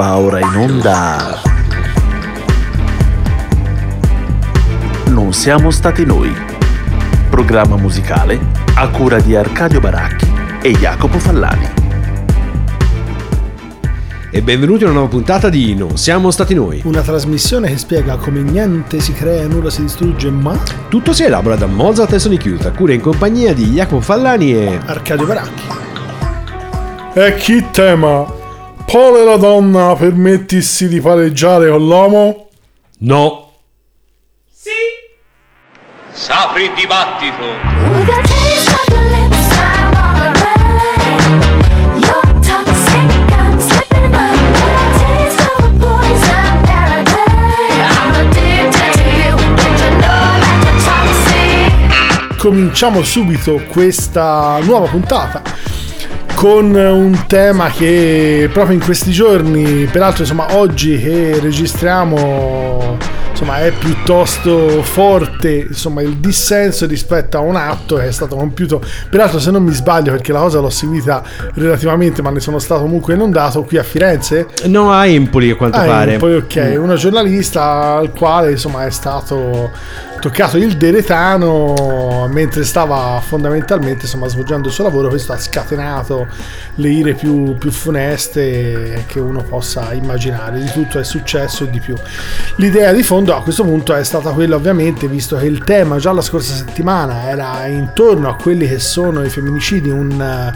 Va ora in onda. Non siamo stati noi. Programma musicale a cura di Arcadio Baracchi e Jacopo Fallani. E benvenuti a una nuova puntata di Non siamo stati noi. Una trasmissione che spiega come niente si crea e nulla si distrugge, ma Tutto si elabora da Mozart e Sonic Youth, a cura in compagnia di Jacopo Fallani e... Arcadio Baracchi. E chi tema? Pole la donna permettissi di pareggiare con l'uomo? No! S'apre il dibattito. Cominciamo subito questa nuova puntata con un tema che proprio in questi giorni, peraltro insomma oggi che registriamo insomma è piuttosto forte insomma il dissenso rispetto a un atto che è stato compiuto. Peraltro se non mi sbaglio perché la cosa l'ho seguita relativamente ma ne sono stato comunque inondato qui a Firenze. No, a Empoli a quanto Ah, pare. poi ok, una giornalista al quale insomma è stato toccato il deretano mentre stava fondamentalmente insomma svolgendo il suo lavoro, questo ha scatenato le ire più, più funeste che uno possa immaginare, di tutto è successo e di più. L'idea di fondo a questo punto è stata quella ovviamente, visto che il tema già la scorsa settimana era intorno a quelli che sono i femminicidi, un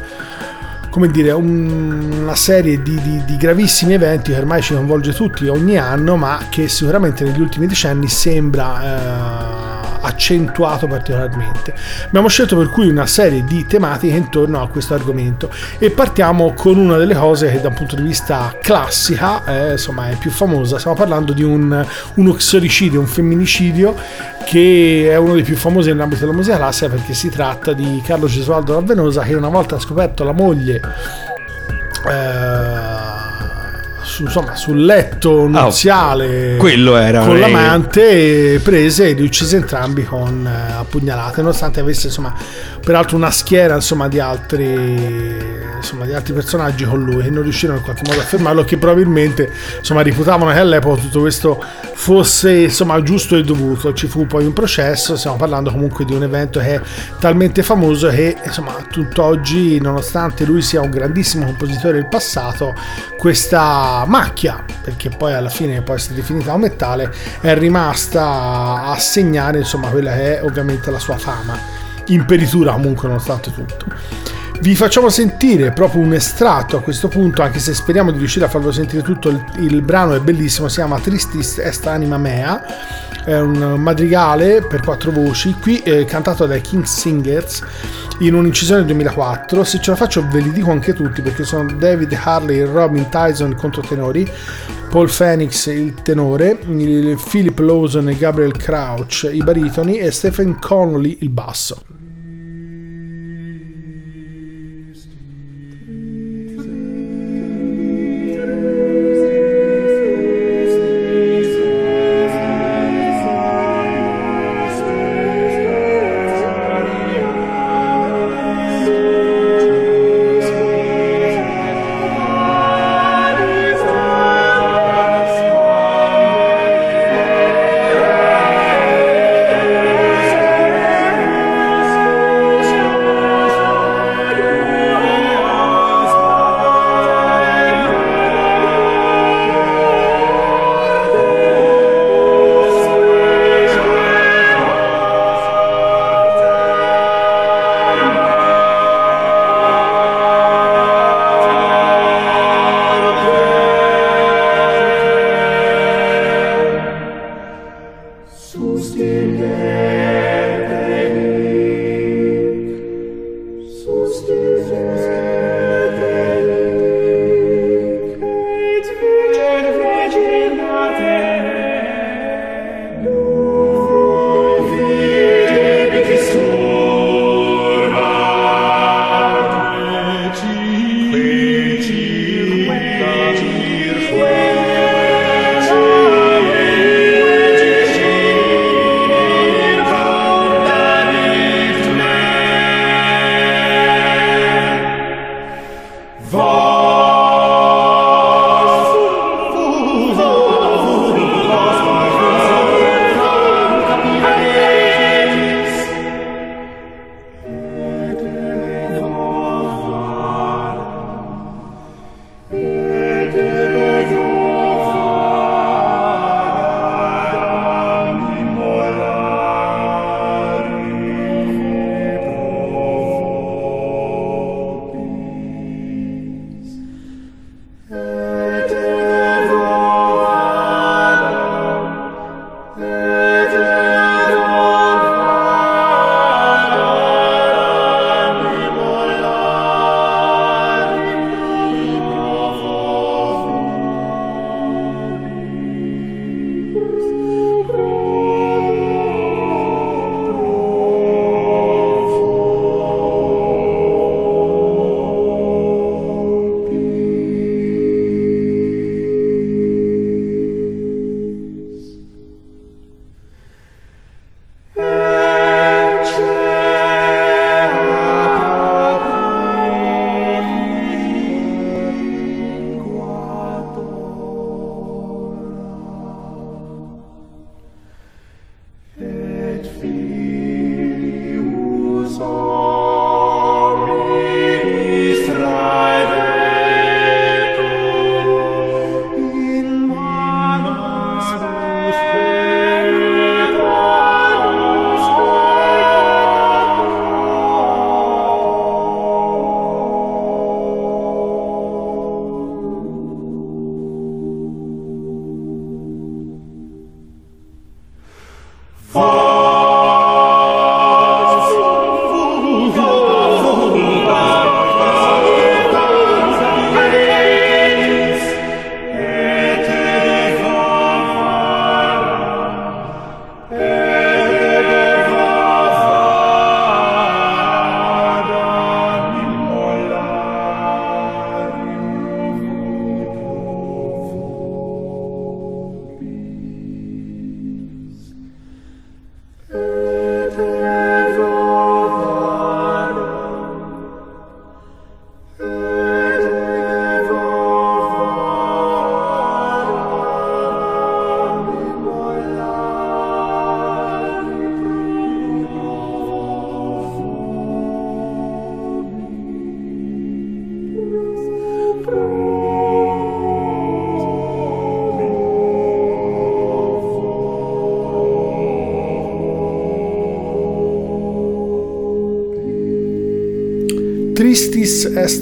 come dire, un- una serie di, di- di gravissimi eventi che ormai ci coinvolge tutti ogni anno, ma che sicuramente negli ultimi decenni sembra eh, accentuato particolarmente. Abbiamo scelto per cui una serie di tematiche intorno a questo argomento e partiamo con una delle cose che da un punto di vista classica, eh, insomma, è più famosa. Stiamo parlando di un, un uxoricidio, un femminicidio che è uno dei più famosi nell'ambito della musica classica perché si tratta di Carlo Gesualdo Ravenosa che una volta scoperto la moglie eh, su- insomma, sul letto nuziale era, con eh. l'amante prese e li uccise entrambi con eh, a pugnalate nonostante avesse insomma peraltro una schiera insomma di altri insomma di altri personaggi con lui che non riuscirono in qualche modo a fermarlo che probabilmente insomma reputavano che all'epoca tutto questo fosse insomma giusto e dovuto. Ci fu poi un processo stiamo parlando comunque di un evento che è talmente famoso che insomma tutt'oggi nonostante lui sia un grandissimo compositore del passato questa macchia perché poi alla fine può essere definita un metallo è rimasta a segnare insomma quella che è ovviamente la sua fama imperitura comunque nonostante tutto vi facciamo sentire proprio un estratto a questo punto, anche se speriamo di riuscire a farlo sentire tutto. Il, il brano è bellissimo, si chiama Tristis est anima mea. È un madrigale per quattro voci, qui eh, cantato dai King Singers in un'incisione del 2004. Se ce la faccio ve li dico anche tutti perché sono David Harley e Robin Tyson controtenori, Paul Phoenix il tenore, il Philip Lawson e Gabriel Crouch i baritoni e Stephen Connolly il basso.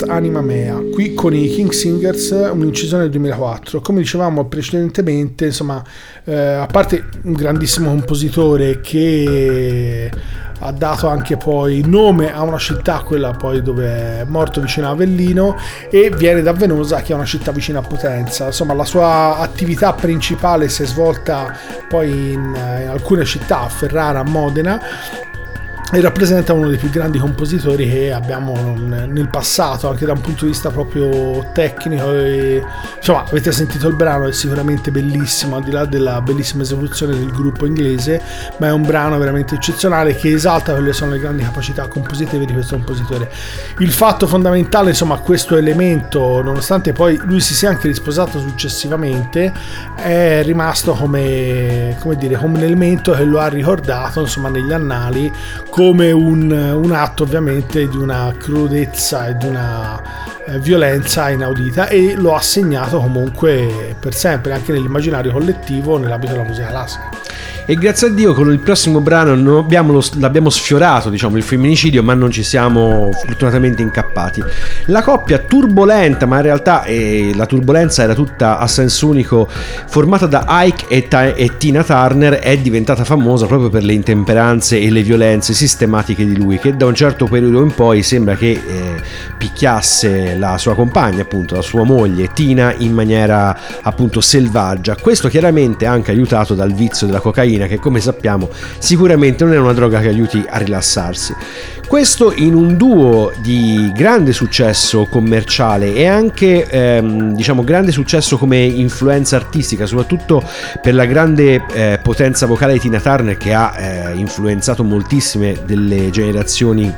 Anima mea, qui con i King Singers, un'incisione del 2004. Come dicevamo precedentemente, insomma, eh, a parte un grandissimo compositore che ha dato anche poi nome a una città, quella poi dove è morto vicino a Avellino, e viene da Venosa, che è una città vicina a Potenza. Insomma, la sua attività principale si è svolta poi in, in alcune città, a Ferrara, a Modena, e rappresenta uno dei più grandi compositori che abbiamo nel passato, anche da un punto di vista proprio tecnico. E, insomma, avete sentito il brano, è sicuramente bellissimo, al di là della bellissima esecuzione del gruppo inglese, ma è un brano veramente eccezionale che esalta quelle sono le grandi capacità compositive di questo compositore. Il fatto fondamentale, insomma, questo elemento, nonostante poi lui si sia anche risposato successivamente, è rimasto come, come dire, come un elemento che lo ha ricordato, insomma, negli annali come un, un atto ovviamente di una crudezza e di una eh, violenza inaudita e lo ha segnato comunque per sempre anche nell'immaginario collettivo nell'ambito della musica classica. E grazie a Dio con il prossimo brano abbiamo lo- l'abbiamo sfiorato, diciamo, il femminicidio, ma non ci siamo fortunatamente incappati. La coppia turbolenta, ma in realtà eh, la turbolenza era tutta a senso unico, formata da Ike e, Ta- e Tina Turner, è diventata famosa proprio per le intemperanze e le violenze sistematiche di lui, che da un certo periodo in poi sembra che eh, picchiasse la sua compagna, appunto, la sua moglie Tina, in maniera appunto selvaggia. Questo chiaramente anche aiutato dal vizio della cocaina, che come sappiamo sicuramente non è una droga che aiuti a rilassarsi. Questo in un duo di grande successo commerciale e anche ehm, diciamo grande successo come influenza artistica, soprattutto per la grande eh, potenza vocale di Tina Turner che ha eh, influenzato moltissime delle generazioni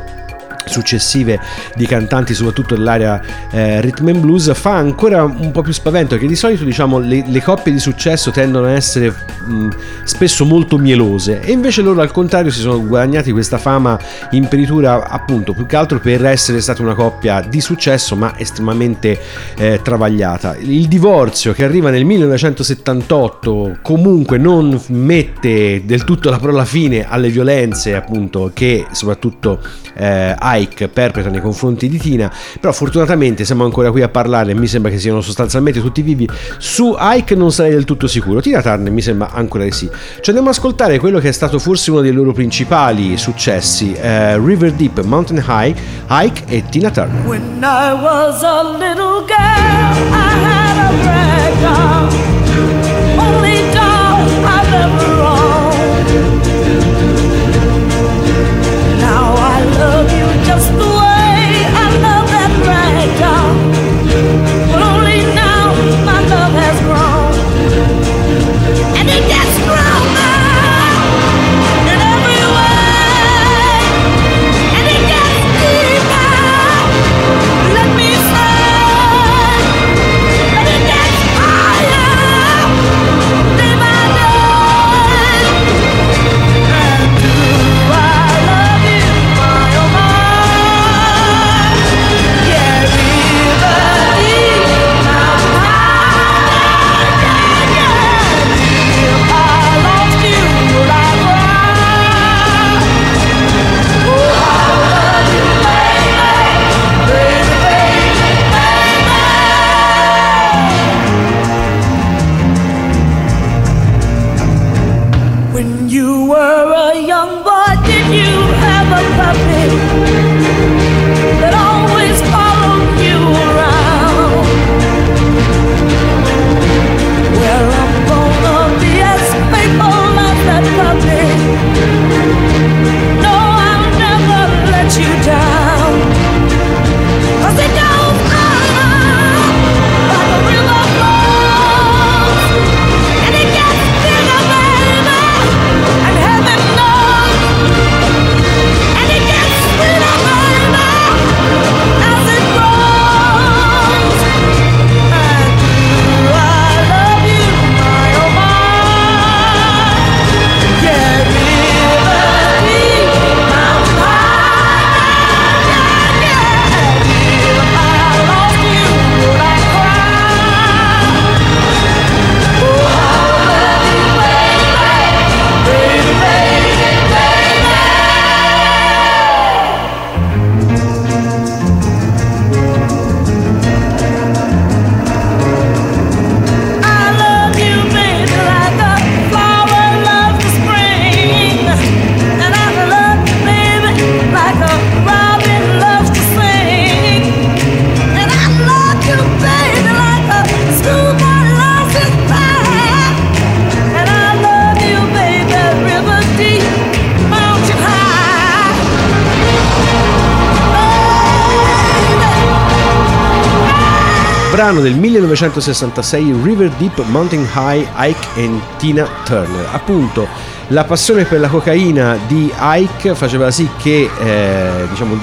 successive di cantanti soprattutto dell'area eh, rhythm and blues fa ancora un po' più spavento perché di solito diciamo le, le coppie di successo tendono ad essere mh, spesso molto mielose. E invece loro al contrario si sono guadagnati questa fama imperitura appunto più che altro per essere stata una coppia di successo ma estremamente eh, travagliata. Il divorzio che arriva nel 1978 comunque non mette del tutto la parola fine alle violenze appunto che soprattutto eh, Ike perpetra nei confronti di Tina però fortunatamente siamo ancora qui a parlare mi sembra che siano sostanzialmente tutti vivi. Su Ike non sarei del tutto sicuro Tina Turner mi sembra ancora di sì. Ci andiamo ad ascoltare quello che è stato forse uno dei loro principali successi eh, River Deep Mountain High Ike e Tina Turner. When I was a little girl, I had a rag Brano del 1966 River Deep Mountain High Ike e Tina Turner. Appunto, la passione per la cocaina di Ike faceva sì che eh, diciamo,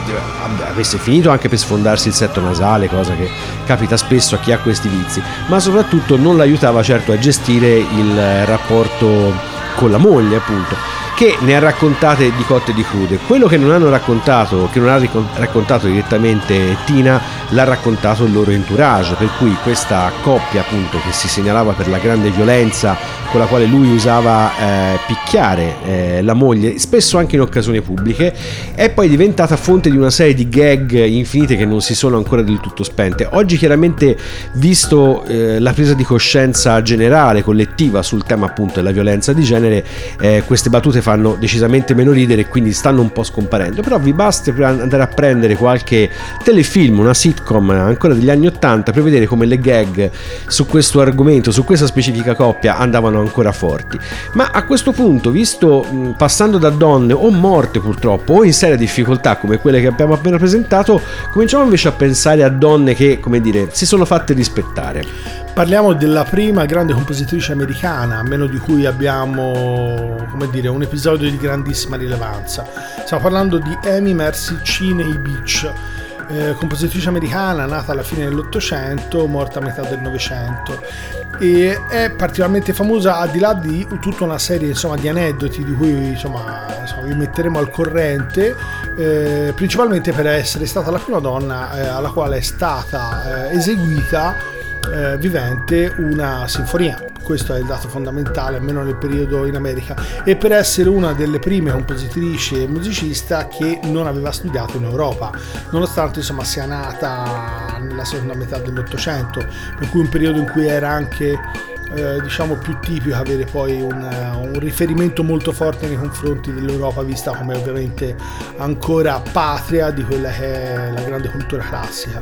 avesse finito anche per sfondarsi il setto nasale, cosa che capita spesso a chi ha questi vizi, ma soprattutto non l'aiutava certo a gestire il rapporto con la moglie, appunto che ne ha raccontate di cotte e di crude. Quello che non hanno raccontato, che non ha raccontato direttamente Tina, l'ha raccontato il loro entourage, per cui questa coppia appunto che si segnalava per la grande violenza con la quale lui usava eh, picchiare eh, la moglie, spesso anche in occasioni pubbliche, è poi diventata fonte di una serie di gag infinite che non si sono ancora del tutto spente. Oggi chiaramente visto eh, la presa di coscienza generale, collettiva sul tema appunto della violenza di genere, eh, queste battute fanno decisamente meno ridere e quindi stanno un po' scomparendo. Però vi basta andare a prendere qualche telefilm, una sitcom ancora degli anni 80 per vedere come le gag su questo argomento, su questa specifica coppia andavano ancora forti. Ma a questo punto, visto passando da donne o morte purtroppo o in seria difficoltà come quelle che abbiamo appena presentato, cominciamo invece a pensare a donne che, come dire, si sono fatte rispettare. Parliamo della prima grande compositrice americana, a meno di cui abbiamo, dire, un episodio di grandissima rilevanza. Stiamo parlando di Amy Mercy Cheney Beach, eh, compositrice americana nata alla fine dell'Ottocento, morta a metà del Novecento. E è particolarmente famosa al di là di tutta una serie insomma, di aneddoti di cui insomma, insomma, vi metteremo al corrente eh, principalmente per essere stata la prima donna eh, alla quale è stata eh, eseguita eh, vivente una sinfonia. Questo è il dato fondamentale, almeno nel periodo in America, e per essere una delle prime compositrici e musicista che non aveva studiato in Europa, nonostante insomma sia nata nella seconda metà dell'Ottocento, per cui un periodo in cui era anche eh, diciamo più tipico avere poi un, un riferimento molto forte nei confronti dell'Europa vista come ovviamente ancora patria di quella che è la grande cultura classica.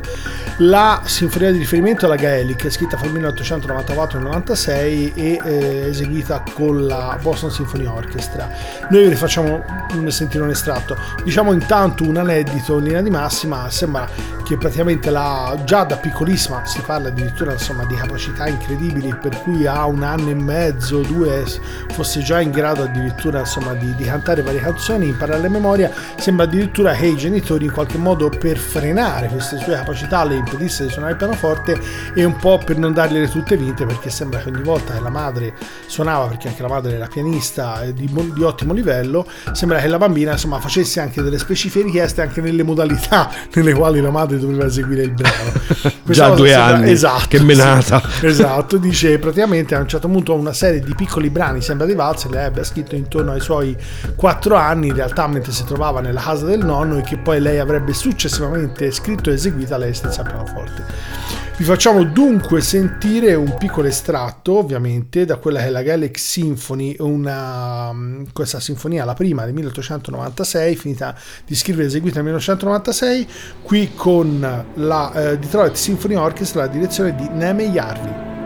La sinfonia di riferimento è la Gaelic, scritta fra il 1894 e il 96 eh, eseguita con la Boston Symphony Orchestra. Noi ne facciamo sentire un estratto. Diciamo intanto un aneddoto in linea di massima, sembra che praticamente la, già da piccolissima si parla addirittura insomma di capacità incredibili per cui a un anno e mezzo, due fosse già in grado addirittura insomma di, di cantare varie canzoni, imparare a memoria, sembra addirittura che i genitori in qualche modo per frenare queste sue capacità le impedisse di suonare il pianoforte e un po' per non dargliele tutte vinte perché sembra che ogni volta che la madre suonava, perché anche la madre era pianista e di, di ottimo livello, sembra che la bambina insomma facesse anche delle specifiche richieste anche nelle modalità nelle quali la madre doveva eseguire il brano. Questa Già due sembra- anni, esatto, che menata. sì. esatto, dice praticamente a un certo punto una serie di piccoli brani, sembra di valzer, lei abbia scritto intorno ai suoi quattro anni, in realtà mentre si trovava nella casa del nonno e che poi lei avrebbe successivamente scritto e eseguita lei stessa al pianoforte. Vi facciamo dunque sentire un piccolo estratto, ovviamente, da quella che è la Galaxy Symphony, una, mm, questa sinfonia, la prima del 1896, finita di scrivere e eseguita nel 1996, qui con la eh, Detroit Symphony Orchestra, la direzione di Neme Jarvi.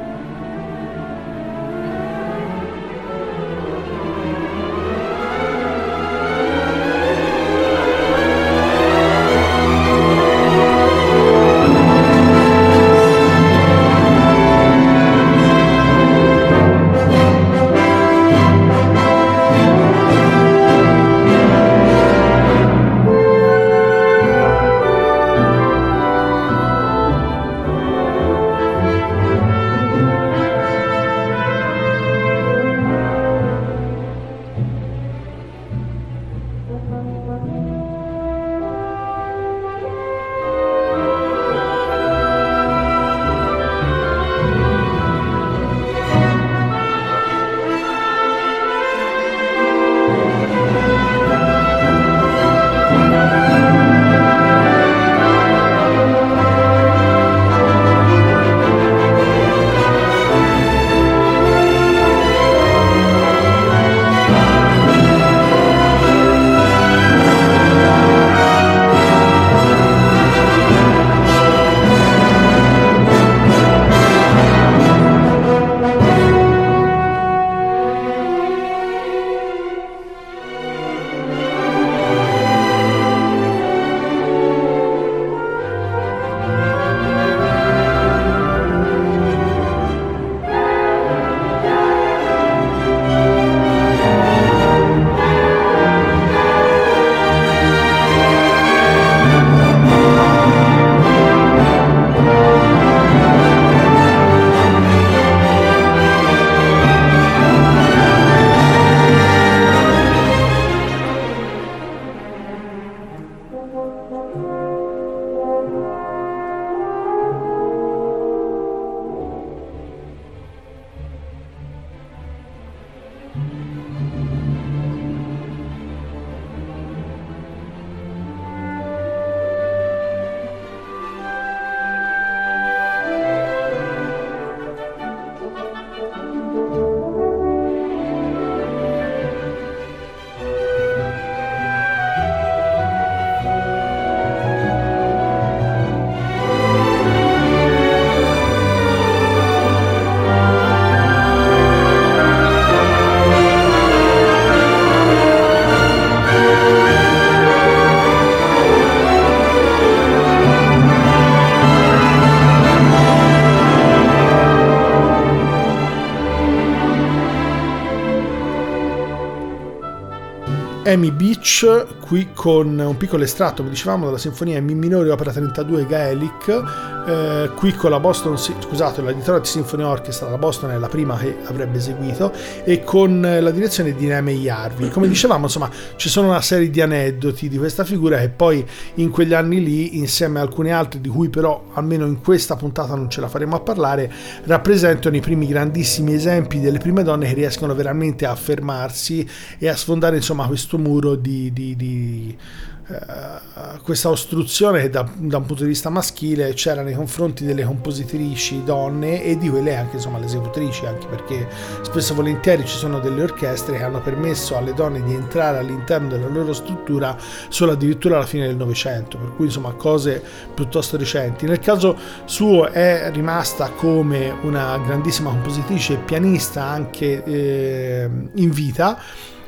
Amy Beach, qui con un piccolo estratto, come dicevamo, della sinfonia in Mi minore opera 32 Gaelic, eh, qui con la Boston, scusate, la Detroit Symphony Orchestra, la Boston è la prima che avrebbe eseguito, e con eh, la direzione di Neme Jarvi. Come dicevamo, insomma, ci sono una serie di aneddoti di questa figura che poi in quegli anni lì, insieme a alcuni altri, di cui però almeno in questa puntata non ce la faremo a parlare, rappresentano i primi grandissimi esempi delle prime donne che riescono veramente a affermarsi e a sfondare, insomma, questo muro di, di- di, eh, questa ostruzione che da, da un punto di vista maschile c'era nei confronti delle compositrici donne e di quelle anche insomma le esecutrici anche perché spesso e volentieri ci sono delle orchestre che hanno permesso alle donne di entrare all'interno della loro struttura solo addirittura alla fine del Novecento per cui insomma cose piuttosto recenti. Nel caso suo è rimasta come una grandissima compositrice e pianista anche eh, in vita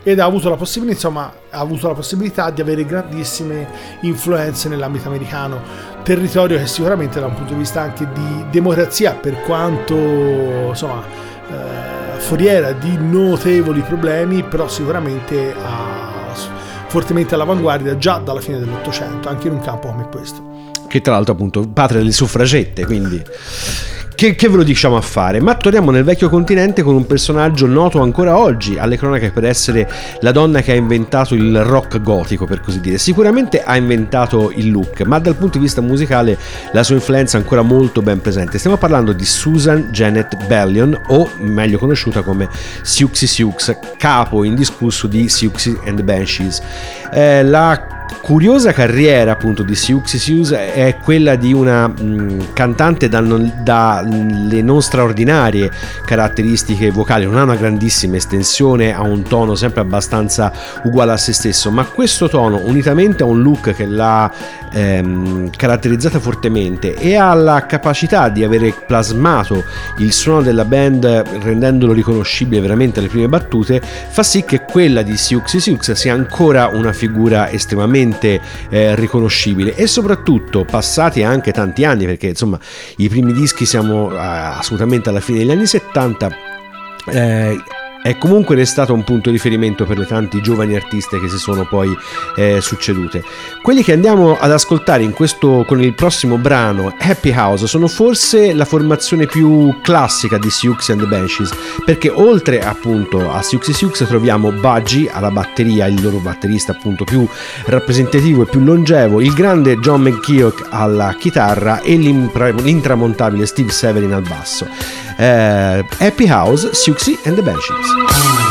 ed ha avuto la possibilità, insomma, ha avuto la possibilità di avere grandissime influenze nell'ambito americano, territorio che sicuramente da un punto di vista anche di democrazia, per quanto insomma, eh, foriera di notevoli problemi, però sicuramente ha fortemente all'avanguardia già dalla fine dell'Ottocento, anche in un campo come questo. che tra l'altro appunto padre delle suffragette, quindi che, che ve lo diciamo a fare? Ma torniamo nel vecchio continente con un personaggio noto ancora oggi alle cronache per essere la donna che ha inventato il rock gotico, per così dire. Sicuramente ha inventato il look, ma dal punto di vista musicale la sua influenza è ancora molto ben presente. Stiamo parlando di Susan Janet Bellion, o meglio conosciuta come Siouxsie Sioux, capo indiscusso di Siouxsie and the Banshees. Eh, la curiosa carriera appunto di Siouxsie Sioux è quella di una mh, cantante da non- dalle non straordinarie caratteristiche vocali, non ha una grandissima estensione, ha un tono sempre abbastanza uguale a se stesso, ma questo tono unitamente a un look che l'ha ehm, caratterizzata fortemente e alla capacità di avere plasmato il suono della band rendendolo riconoscibile veramente alle prime battute fa sì che quella di Siouxsie Sioux sia ancora una figura estremamente eh, riconoscibile. E soprattutto passati anche tanti anni perché insomma i primi dischi siamo eh, assolutamente alla fine degli anni 70 eh, è comunque restato un punto di riferimento per le tanti giovani artiste che si sono poi eh, succedute. Quelli che andiamo ad ascoltare in questo, con il prossimo brano, Happy House, sono forse la formazione più classica di Siouxsie and the Banshees, perché oltre appunto a Siouxsie Sioux troviamo Budgie alla batteria, il loro batterista appunto più rappresentativo e più longevo, il grande John McKeoch alla chitarra e l'intramontabile Steve Severin al basso. Eh, Happy House, Siouxsie and the Banshees.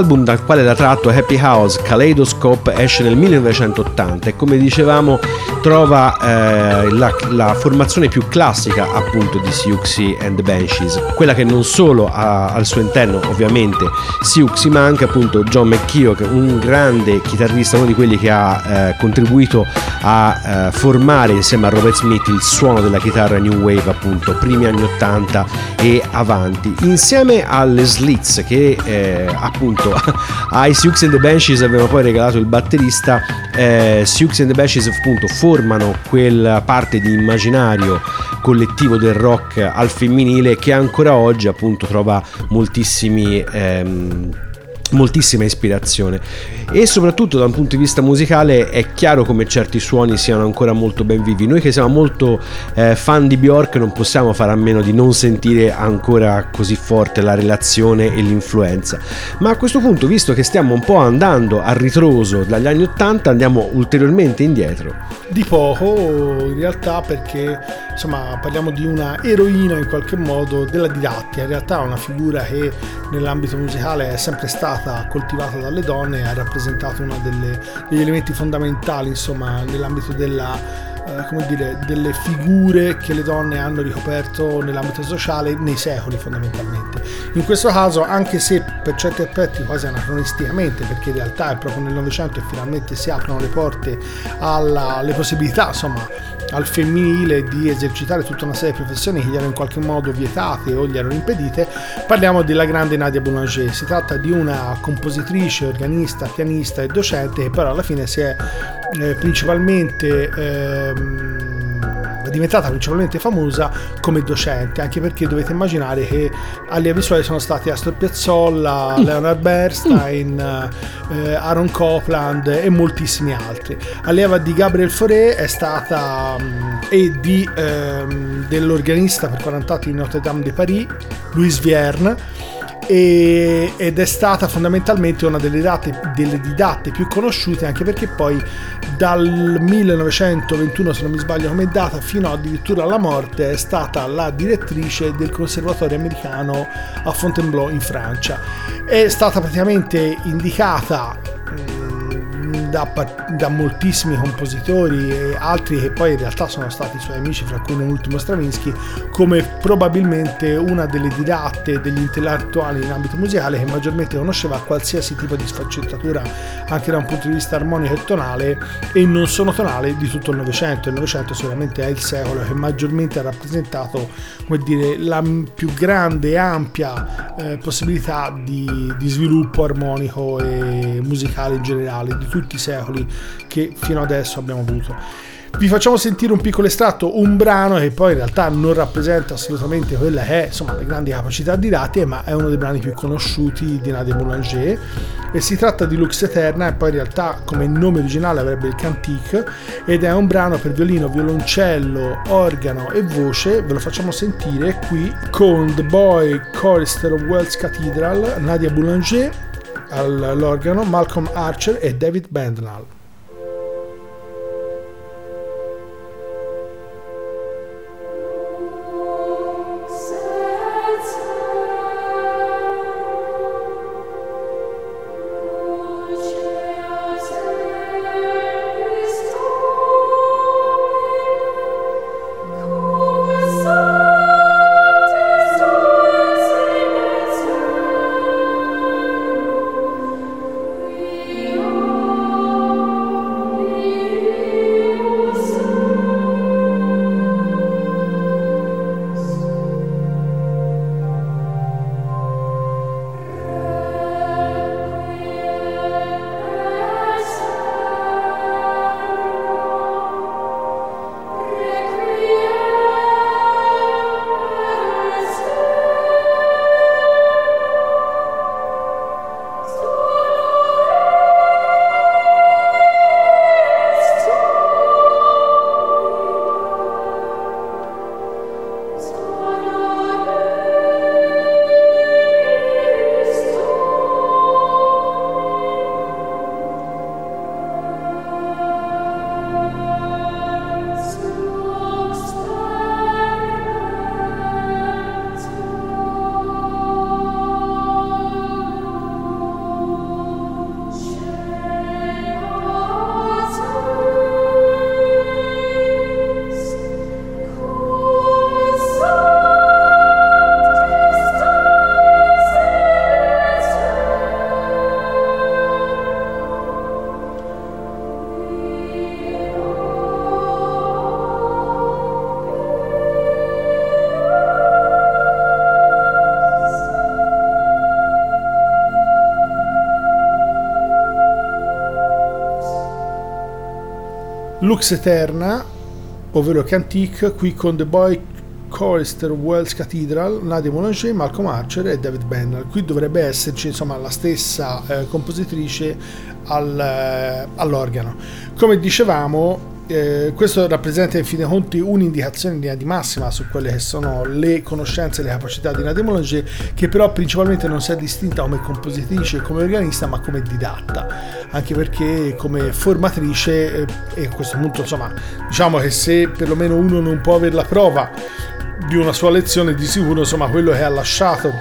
L'album dal quale era tratto Happy House Kaleidoscope esce nel 1980 e come dicevamo trova eh, la, la formazione più classica appunto di Siouxsie and the Banshees, quella che non solo ha al suo interno ovviamente Siouxsie ma anche appunto John McKeoch, un grande chitarrista, uno di quelli che ha eh, contribuito a eh, formare insieme a Robert Smith il suono della chitarra New Wave appunto primi anni 80 e avanti. Insieme alle Slits che eh, appunto ai Sioux and the Banshees avevano poi regalato il batterista eh, Sioux and the Banshees appunto formano quella parte di immaginario collettivo del rock al femminile che ancora oggi appunto trova moltissimi ehm, moltissima ispirazione. E soprattutto da un punto di vista musicale è chiaro come certi suoni siano ancora molto ben vivi. Noi che siamo molto eh, fan di Bjork non possiamo fare a meno di non sentire ancora così forte la relazione e l'influenza. Ma a questo punto visto che stiamo un po' andando a ritroso dagli anni 80 andiamo ulteriormente indietro. Di poco in realtà perché insomma parliamo di una eroina in qualche modo della didattica, in realtà una figura che nell'ambito musicale è sempre stata coltivata dalle donne e ha rappresentato uno degli elementi fondamentali insomma nell'ambito della eh, come dire, delle figure che le donne hanno ricoperto nell'ambito sociale nei secoli fondamentalmente. In questo caso, anche se per certi aspetti quasi anacronisticamente, perché in realtà è proprio nel Novecento che finalmente si aprono le porte alle possibilità, insomma, al femminile di esercitare tutta una serie di professioni che gli erano in qualche modo vietate o gli erano impedite, parliamo della grande Nadia Boulanger. Si tratta di una compositrice, organista, pianista e docente che però alla fine si è eh, principalmente ehm, è diventata principalmente famosa come docente, anche perché dovete immaginare che allievi suoi sono stati Astor Piazzolla, Leonard Bernstein, eh, Aaron Copland e moltissimi altri. Allieva di Gabriel Fauré è stata mm, e di, ehm, dell'organista per 40 anni di Notre Dame de Paris, Louis Vierne, e- ed è stata fondamentalmente una delle, date, delle didatte più conosciute anche perché poi dal 1921 se non mi sbaglio come data fino addirittura alla morte è stata la direttrice del conservatorio americano a Fontainebleau in Francia. È stata praticamente indicata da, da moltissimi compositori e altri che poi in realtà sono stati suoi amici, fra cui non ultimo Stravinsky, come probabilmente una delle didatte degli intellettuali in ambito musicale che maggiormente conosceva qualsiasi tipo di sfaccettatura anche da un punto di vista armonico e tonale e non solo tonale di tutto il Novecento. Il Novecento sicuramente è il secolo che maggiormente ha rappresentato come dire, la più grande e ampia eh, possibilità di, di sviluppo armonico e musicale in generale di tutti secoli che fino adesso abbiamo avuto. Vi facciamo sentire un piccolo estratto, un brano che poi in realtà non rappresenta assolutamente quella che è insomma, le grandi capacità didattiche, ma è uno dei brani più conosciuti di Nadia Boulanger. E si tratta di Lux Eterna e poi in realtà come nome originale avrebbe il Cantique ed è un brano per violino, violoncello, organo e voce, ve lo facciamo sentire qui con The Boy Chorister of Wells Cathedral, Nadia Boulanger all'organo, Malcolm Archer e David Bandnall. Lux Eterna, ovvero Cantique, qui con The Boy Chorister Wells Cathedral, Nadia Boulanger, Malcolm Archer e David Bennell. Qui dovrebbe esserci insomma la stessa eh, compositrice al, eh, all'organo. Come dicevamo, eh, questo rappresenta in fin dei conti un'indicazione in linea di massima su quelle che sono le conoscenze e le capacità di Nadia che però principalmente non si è distinta come compositrice e come organista, ma come didatta, anche perché come formatrice, eh, e a questo punto insomma, diciamo che se perlomeno uno non può avere la prova di una sua lezione, di sicuro insomma quello che ha lasciato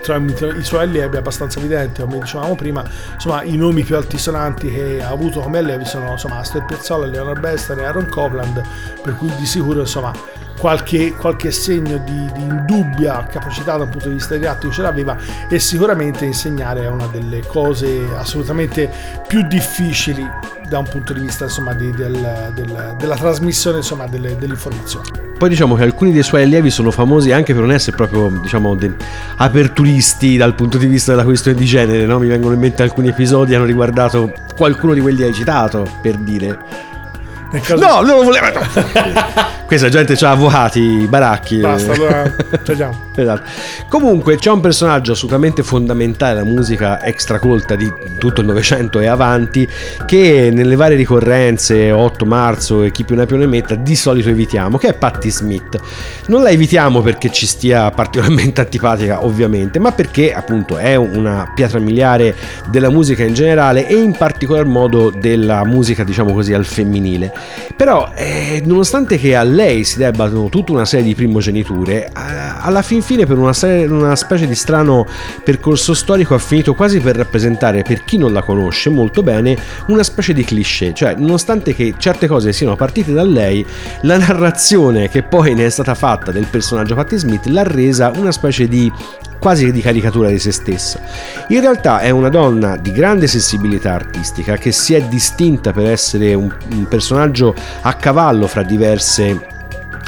tramite i suoi allievi è abbastanza evidente, come dicevamo prima, insomma i nomi più altisonanti che ha avuto come allievi sono insomma Astor Piazzolla, Leonard Bester e Aaron Copland, per cui di sicuro insomma qualche, qualche segno di, di indubbia capacità da un punto di vista didattico ce l'aveva e sicuramente insegnare è una delle cose assolutamente più difficili da un punto di vista insomma di- del- del- della trasmissione insomma delle, dell'informazione. Poi diciamo che alcuni dei suoi allievi sono famosi anche per non essere proprio, diciamo, de- aperturisti dal punto di vista della questione di genere, no? Mi vengono in mente alcuni episodi che hanno riguardato qualcuno di quelli che hai citato, per dire. Caso No, non lo voleva. Questa gente c'ha avvocati, baracchi. Basta, allora tagliamo. Esatto. Comunque c'è un personaggio assolutamente fondamentale della musica extracolta di tutto il Novecento e avanti che nelle varie ricorrenze 8 marzo e chi più ne ha più ne metta di solito evitiamo che è Patti Smith. Non la evitiamo perché ci stia particolarmente antipatica ovviamente ma perché appunto è una pietra miliare della musica in generale e in particolar modo della musica diciamo così al femminile. Però eh, nonostante che a lei si debbano tutta una serie di primogeniture eh, alla fin fine per una, serie- una specie di strano percorso storico ha finito quasi per rappresentare, per chi non la conosce molto bene, una specie di cliché, cioè nonostante che certe cose siano partite da lei, la narrazione che poi ne è stata fatta del personaggio Patti Smith l'ha resa una specie di quasi di caricatura di se stessa. In realtà è una donna di grande sensibilità artistica che si è distinta per essere un, un personaggio a cavallo fra diverse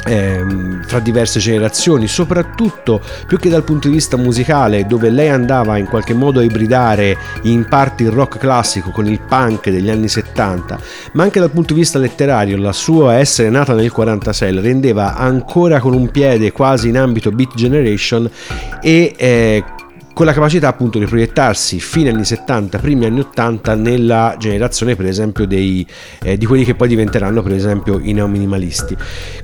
ehm, fra diverse generazioni, soprattutto più che dal punto di vista musicale, dove lei andava in qualche modo a ibridare in parte il rock classico con il punk degli anni 70, ma anche dal punto di vista letterario, la sua essere nata nel 46 la rendeva ancora con un piede quasi in ambito beat generation e eh, con la capacità appunto di proiettarsi fine anni 70, primi anni 80 nella generazione per esempio dei, eh, di quelli che poi diventeranno per esempio i neominimalisti.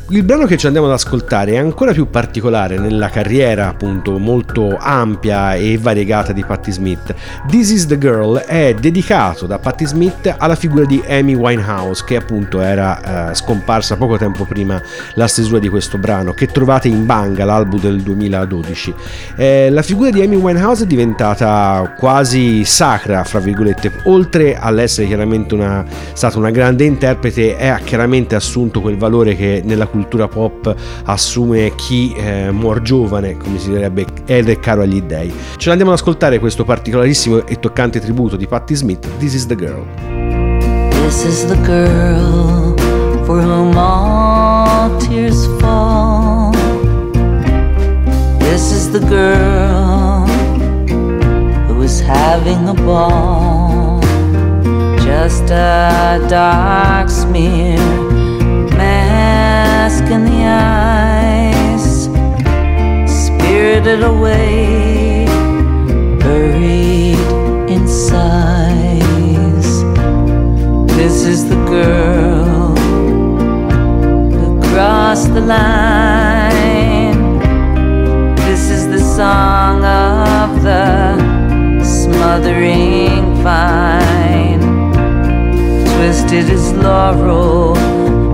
Il brano che ci andiamo ad ascoltare è ancora più particolare nella carriera appunto molto ampia e variegata di Patti Smith. This is the Girl è dedicato da Patti Smith alla figura di Amy Winehouse che appunto era eh, scomparsa poco tempo prima la stesura di questo brano che trovate in Banga, l'album del 2012. Eh, la figura di Amy Winehouse è diventata quasi sacra, fra virgolette, oltre all'essere chiaramente una, stata una grande interprete, ha chiaramente assunto quel valore che nella cultura pop assume chi eh, muor giovane, come si direbbe, ed è caro agli dei. Ce l'andiamo ad ascoltare questo particolarissimo e toccante tributo di Patti Smith, This is the Girl. This is the girl for whom all tears fall. This is the girl having a ball. Just a dark smear, mask in the eyes, spirited away, buried in sighs. This is the girl who crossed the line. This is the song of the smothering vine. Twisted his laurel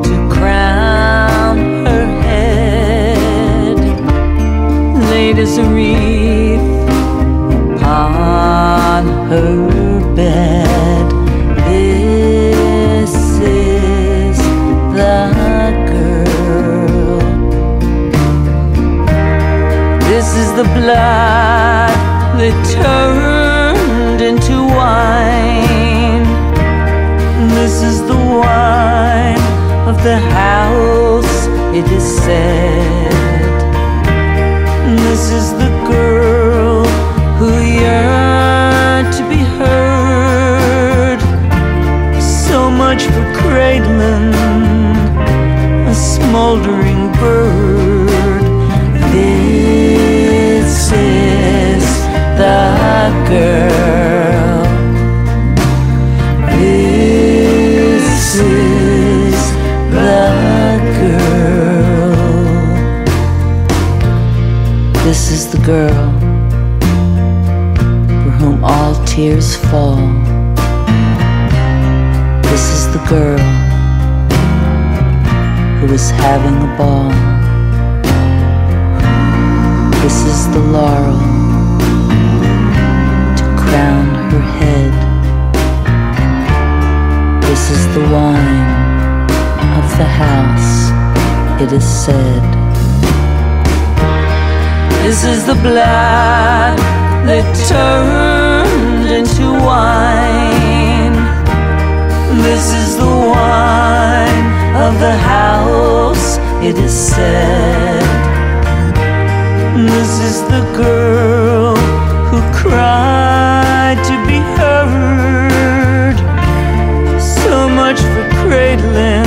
to crown her head. Laid as a wreath upon her bed. This is the girl. This is the blood that turned into wine. This is the wine of the house, it is said. This is the girl who yearned to be heard. So much for cradling a smoldering bird. The girl. This is the girl. This is the girl for whom all tears fall. This is the girl who is having a ball. This is the laurel This is the wine of the house, it is said. This is the blood that turned into wine. This is the wine of the house, it is said. This is the girl who cried to heard. So much for cradling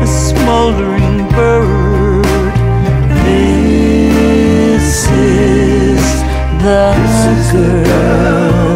a smoldering bird. This is the. This girl.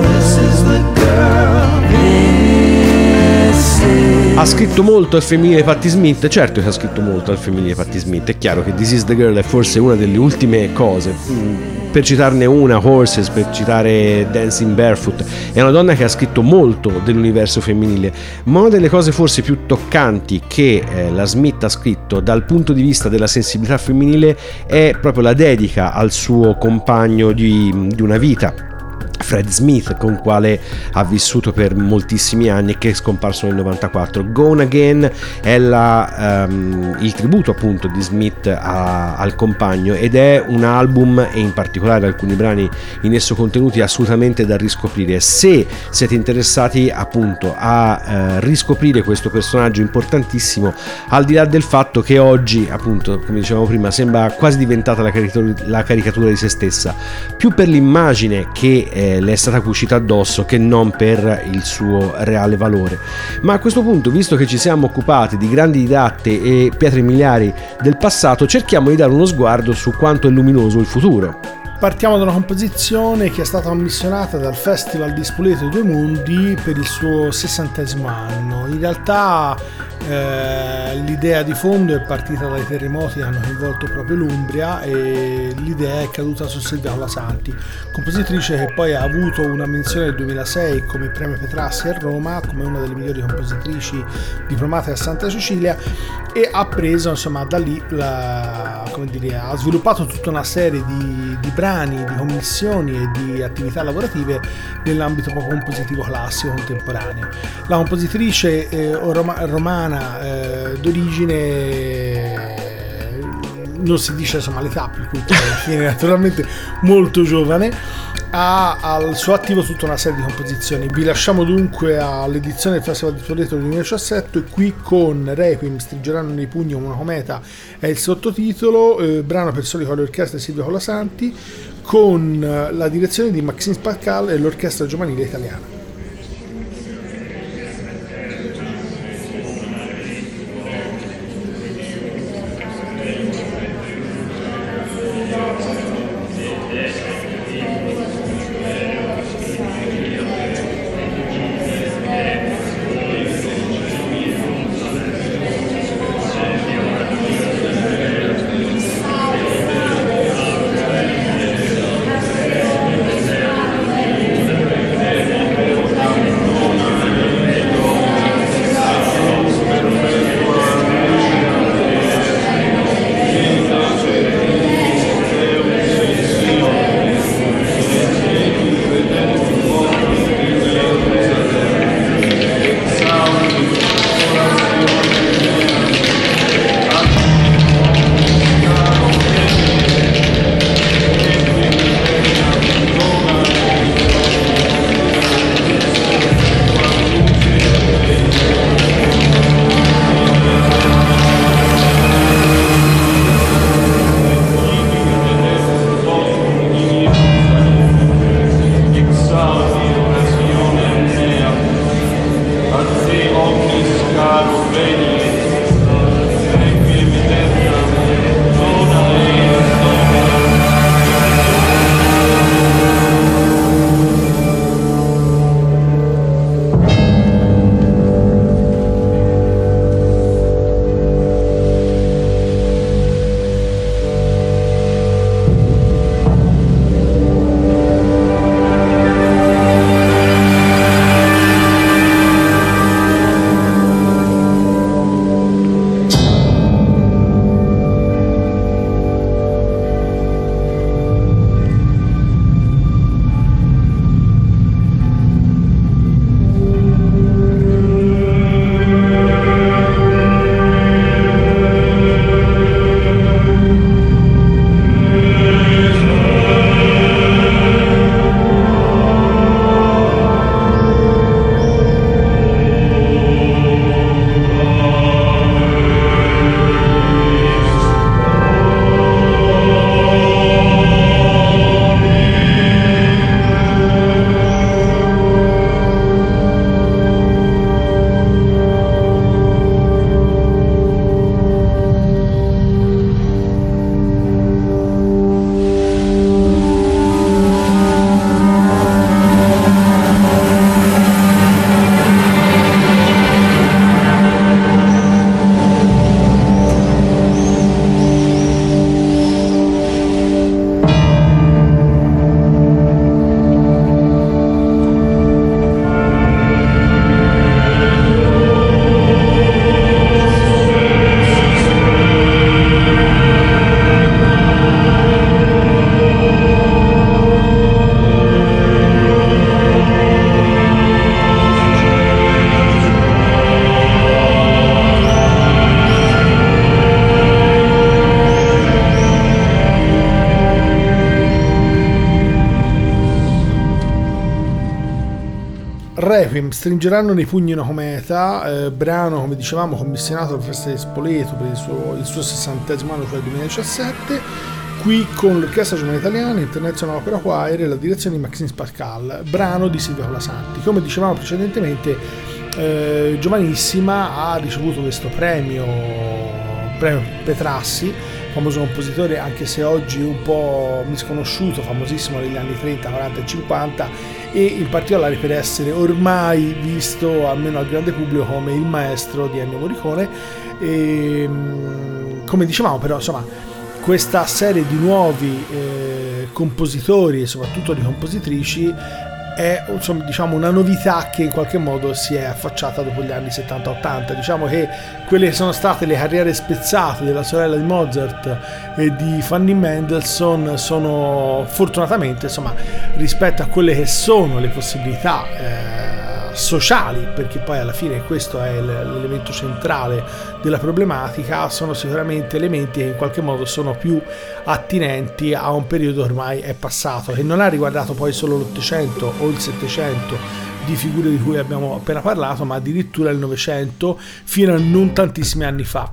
Ha scritto molto al femminile Patti Smith, certo che ha scritto molto al femminile Patti Smith, è chiaro che This is the Girl è forse una delle ultime cose. Per citarne una, Horses, per citare Dancing Barefoot, è una donna che ha scritto molto dell'universo femminile, ma una delle cose forse più toccanti che eh, la Smith ha scritto dal punto di vista della sensibilità femminile è proprio la dedica al suo compagno di, di una vita. Fred Smith, con quale ha vissuto per moltissimi anni che è scomparso nel 94. Gone Again è la, ehm, il tributo appunto di Smith a- al compagno ed è un album e in particolare alcuni brani in esso contenuti assolutamente da riscoprire. Se siete interessati appunto a eh, riscoprire questo personaggio importantissimo, al di là del fatto che oggi appunto, come dicevamo prima, sembra quasi diventata la caricatura, la caricatura di se stessa, più per l'immagine che eh, le è stata cucita addosso che non per il suo reale valore. Ma a questo punto, visto che ci siamo occupati di grandi didatte e pietre miliari del passato, cerchiamo di dare uno sguardo su quanto è luminoso il futuro. Partiamo da una composizione che è stata commissionata dal Festival di Spoleto Due Mondi per il suo sessantesimo anno. In realtà eh, l'idea di fondo è partita dai terremoti che hanno coinvolto proprio l'Umbria e l'idea è caduta su Silvia Colasanti, compositrice che poi ha avuto una menzione nel 2006 come premio Petrassi a Roma come una delle migliori compositrici diplomate a Santa Cecilia e ha preso insomma da lì la, come dire, ha sviluppato tutta una serie di, di brani, di commissioni e di attività lavorative nell'ambito compositivo classico contemporaneo. La compositrice eh, roma- romana eh, d'origine non si dice insomma l'età per cui fine naturalmente molto giovane ha al suo attivo tutta una serie di composizioni. Vi lasciamo dunque all'edizione del Festival di del 2017 qui con Requiem stringeranno nei pugni una cometa è il sottotitolo eh, brano per soli con l'orchestra di Silvio Colasanti con eh, la direzione di Maxime Spaccal e l'orchestra giovanile italiana Requiem, stringeranno nei pugni una cometa, eh, brano come dicevamo commissionato alla festa di Spoleto per il suo, il suo 60 anno, cioè il 2017, qui con l'Orchestra Giovane Italiana, International Opera Choir e la direzione di Maxine Pascal, brano di Silvia Colasanti. Come dicevamo precedentemente, eh, giovanissima ha ricevuto questo premio, premio Petrassi, famoso compositore anche se oggi un po' misconosciuto, famosissimo negli anni 30, 40 e 50 e in particolare per essere ormai visto almeno al grande pubblico come il maestro di Ennio Morricone. E mm, come dicevamo però insomma questa serie di nuovi eh, compositori e soprattutto di compositrici è insomma, diciamo, una novità che in qualche modo si è affacciata dopo gli anni 70-80. Diciamo che quelle che sono state le carriere spezzate della sorella di Mozart e di Fanny Mendelssohn sono fortunatamente insomma, rispetto a quelle che sono le possibilità eh, sociali, perché poi alla fine questo è l'elemento centrale della problematica, sono sicuramente elementi che in qualche modo sono più attinenti a un periodo ormai è passato, che non ha riguardato poi solo l'Ottocento o il Settecento di figure di cui abbiamo appena parlato, ma addirittura il Novecento fino a non tantissimi anni fa.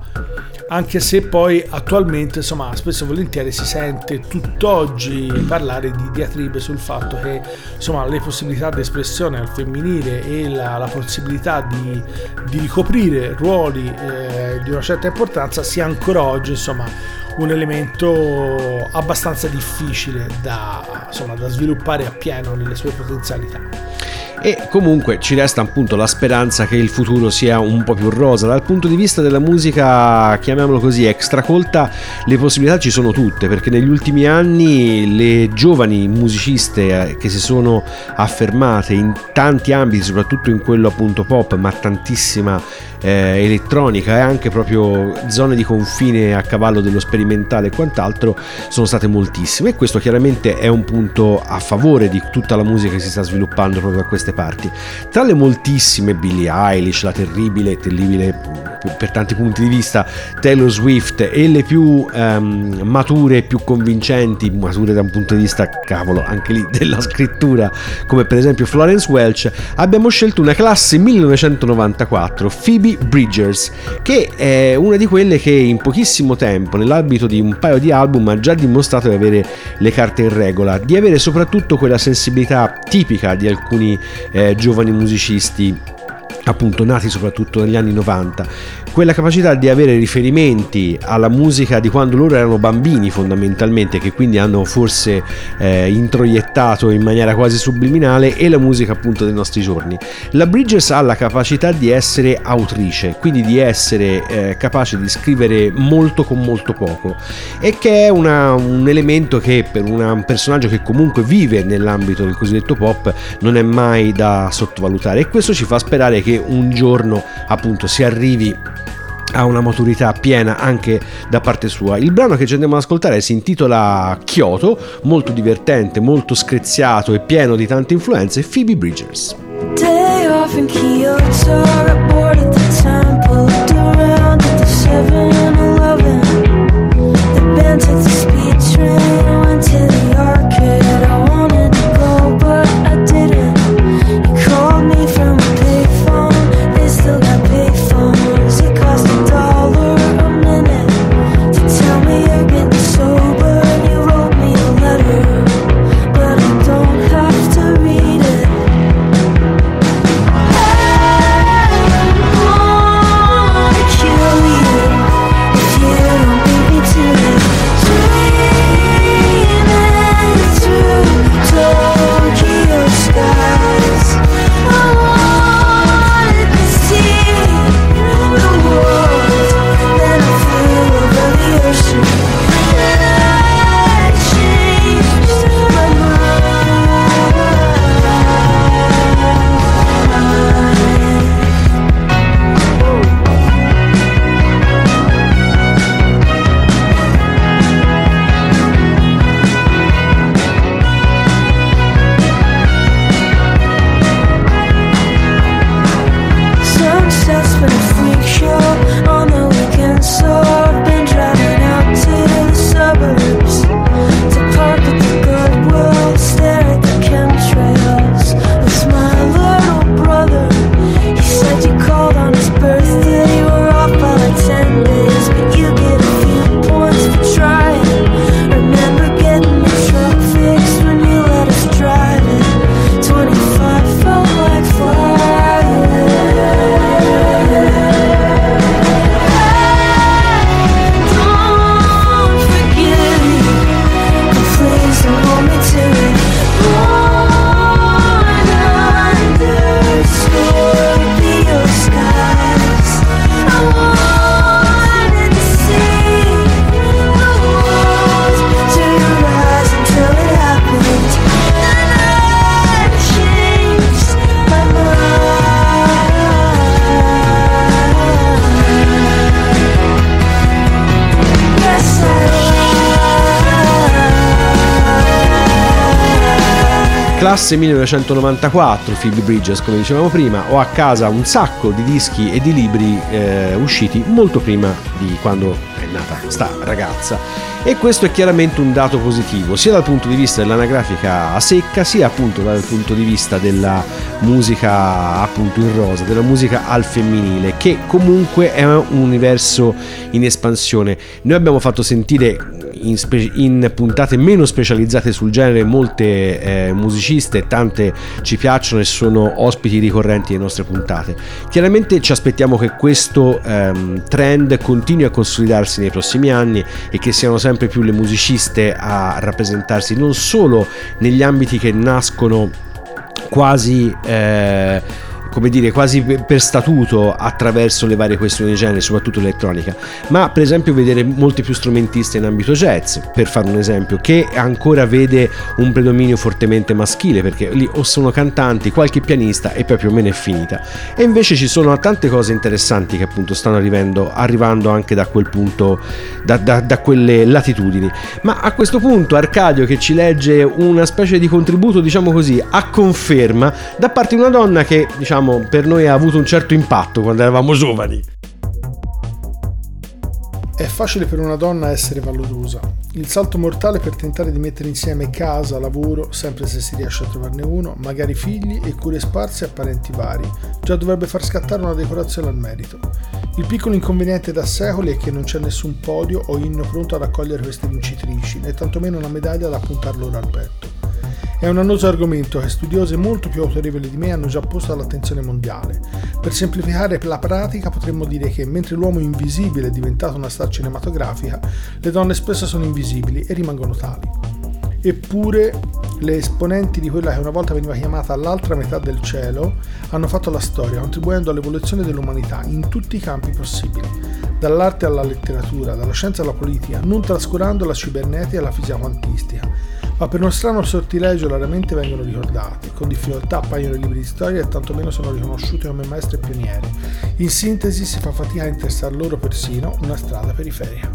Anche se poi attualmente, insomma, spesso e volentieri si sente tutt'oggi parlare di diatribe sul fatto che insomma, le possibilità di espressione al femminile e la, la possibilità di, di ricoprire ruoli eh, di una certa importanza sia ancora oggi insomma, un elemento abbastanza difficile da, insomma, da sviluppare appieno nelle sue potenzialità. E comunque ci resta appunto la speranza che il futuro sia un po' più rosa. Dal punto di vista della musica, chiamiamolo così, extracolta, le possibilità ci sono tutte, perché negli ultimi anni le giovani musiciste eh, che si sono affermate in tanti ambiti, soprattutto in quello appunto pop, ma tantissima eh, elettronica e anche proprio zone di confine a cavallo dello sperimentale e quant'altro, sono state moltissime e questo chiaramente è un punto a favore di tutta la musica che si sta sviluppando proprio a queste parti. Tra le moltissime Billie Eilish, la terribile, terribile per tanti punti di vista Taylor Swift e le più ehm, mature più convincenti, mature da un punto di vista, cavolo, anche lì della scrittura, come per esempio Florence Welch, abbiamo scelto una classe 1994, Phoebe Bridgers, che è una di quelle che in pochissimo tempo, nell'ambito di un paio di album, ha già dimostrato di avere le carte in regola, di avere soprattutto quella sensibilità tipica di alcuni eh, giovani musicisti appunto nati soprattutto negli anni 90, quella capacità di avere riferimenti alla musica di quando loro erano bambini fondamentalmente, che quindi hanno forse eh, introiettato in maniera quasi subliminale e la musica appunto dei nostri giorni. La Bridges ha la capacità di essere autrice, quindi di essere eh, capace di scrivere molto con molto poco e che è una- un elemento che per una- un personaggio che comunque vive nell'ambito del cosiddetto pop non è mai da sottovalutare e questo ci fa sperare che un giorno appunto si arrivi a una maturità piena anche da parte sua. Il brano che ci andiamo ad ascoltare si intitola Kyoto, molto divertente, molto screziato e pieno di tante influenze, Phoebe Bridgers. Day off in Kyoto, classe 1994, Phoebe Bridges, come dicevamo prima, ho a casa un sacco di dischi e di libri eh, usciti molto prima di quando è nata sta ragazza. E questo è chiaramente un dato positivo, sia dal punto di vista dell'anagrafica a secca, sia appunto dal punto di vista della musica appunto in rosa, della musica al femminile, che comunque è un universo in espansione. Noi abbiamo fatto sentire in, spe- in puntate meno specializzate sul genere molte eh, musiciste, tante ci piacciono e sono ospiti ricorrenti delle nostre puntate. Chiaramente ci aspettiamo che questo ehm, trend continui a consolidarsi nei prossimi anni e che siano sempre più le musiciste a rappresentarsi non solo negli ambiti che nascono quasi eh, come dire quasi per statuto attraverso le varie questioni di genere soprattutto elettronica. Ma per esempio vedere molti più strumentiste in ambito jazz per fare un esempio che ancora vede un predominio fortemente maschile perché lì o sono cantanti qualche pianista e poi più o meno è finita. E invece ci sono tante cose interessanti che appunto stanno arrivando, arrivando anche da quel punto da, da- da quelle latitudini. Ma a questo punto Arcadio che ci legge una specie di contributo diciamo così a conferma da parte di una donna che diciamo per noi ha avuto un certo impatto quando eravamo giovani È facile per una donna essere valorosa. Il salto mortale per tentare di mettere insieme casa, lavoro, sempre se si riesce a trovarne uno, magari figli e cure sparse a parenti vari, già dovrebbe far scattare una decorazione al merito. Il piccolo inconveniente da secoli è che non c'è nessun podio o inno pronto ad accogliere queste vincitrici, né tantomeno una medaglia da appuntar loro al petto. È un annoso argomento che studiose molto più autorevoli di me hanno già posto all'attenzione mondiale. Per semplificare la pratica potremmo dire che mentre l'uomo invisibile è diventato una star cinematografica, le donne spesso sono invisibili e rimangono tali. Eppure le esponenti di quella che una volta veniva chiamata l'altra metà del cielo hanno fatto la storia, contribuendo all'evoluzione dell'umanità in tutti i campi possibili, dall'arte alla letteratura, dalla scienza alla politica, non trascurando la cibernetica e la fisica quantistica. Ma per uno strano sortilegio raramente vengono ricordati, con difficoltà appaiono i libri di storia e tantomeno sono riconosciuti come maestre e pioniere. In sintesi si fa fatica a interessar loro persino una strada periferica.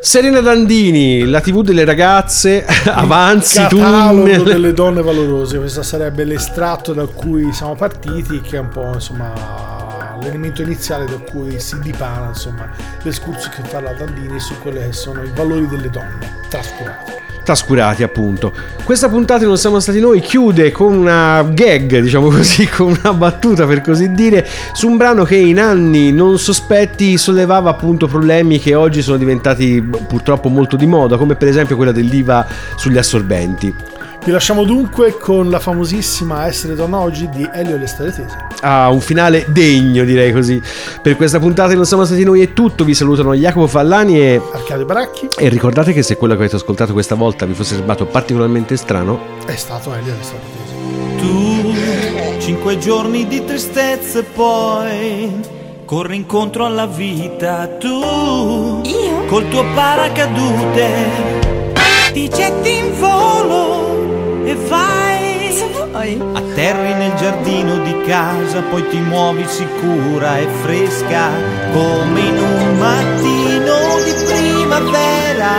Serena Dandini, la tv delle ragazze, avanzi catalogo tunnel. delle donne valorose, questo sarebbe l'estratto da cui siamo partiti, che è un po' insomma l'elemento iniziale da cui si dipana insomma l'escurso che fa la Dandini su quelli che sono i valori delle donne trascurati. trascurati appunto. Questa puntata non siamo stati noi chiude con una gag, diciamo così, con una battuta per così dire, su un brano che in anni non sospetti sollevava appunto problemi che oggi sono diventati purtroppo molto di moda, come per esempio quella dell'IVA sugli assorbenti. Vi lasciamo dunque con la famosissima Essere donna oggi di Elio e le storie tese. Ah, un finale degno direi così. Per questa puntata non siamo stati noi è tutto, vi salutano Jacopo Fallani e... Arcadio Baracchi E ricordate che se quello che avete ascoltato questa volta vi fosse sembrato particolarmente strano, è stato Elio e le storie tese. Tu, cinque giorni di tristezza e poi corri incontro alla vita. Tu, Io? col tuo paracadute, ti getti in volo. Vuoi? Atterri nel giardino di casa, poi ti muovi sicura e fresca, come in un mattino di primavera.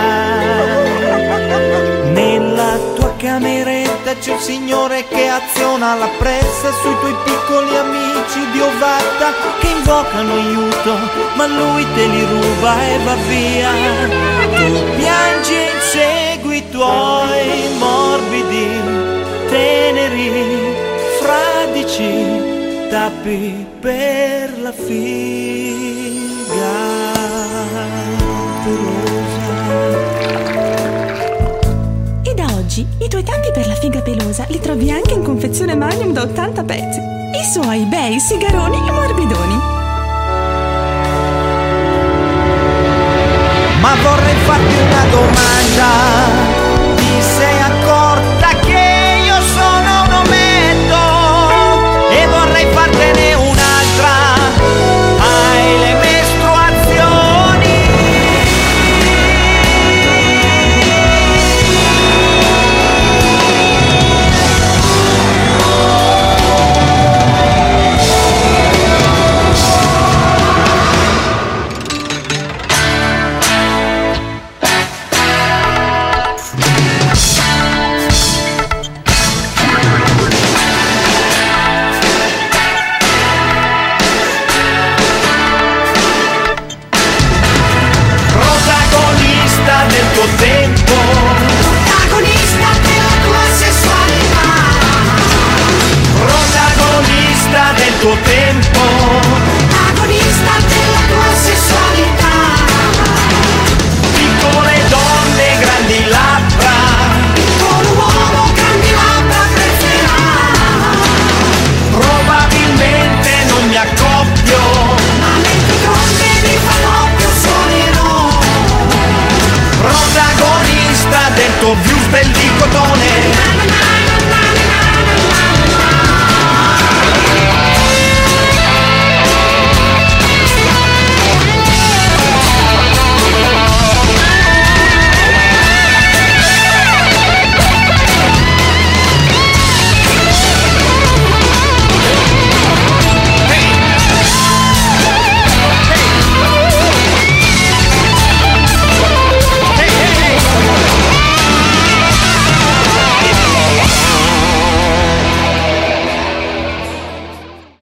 Nella tua cameretta c'è il signore che aziona la pressa sui tuoi piccoli amici di Ovatta che invocano aiuto, ma lui te li ruba e va via. Tu piangi e insegui i tuoi morbidi, teneri, fradici, tappi per la figa. E da oggi i tuoi tappi per la figa pelosa li trovi anche in confezione Magnum da 80 pezzi. I suoi bei sigaroni e morbidoni. Ma vorrei farti una domanda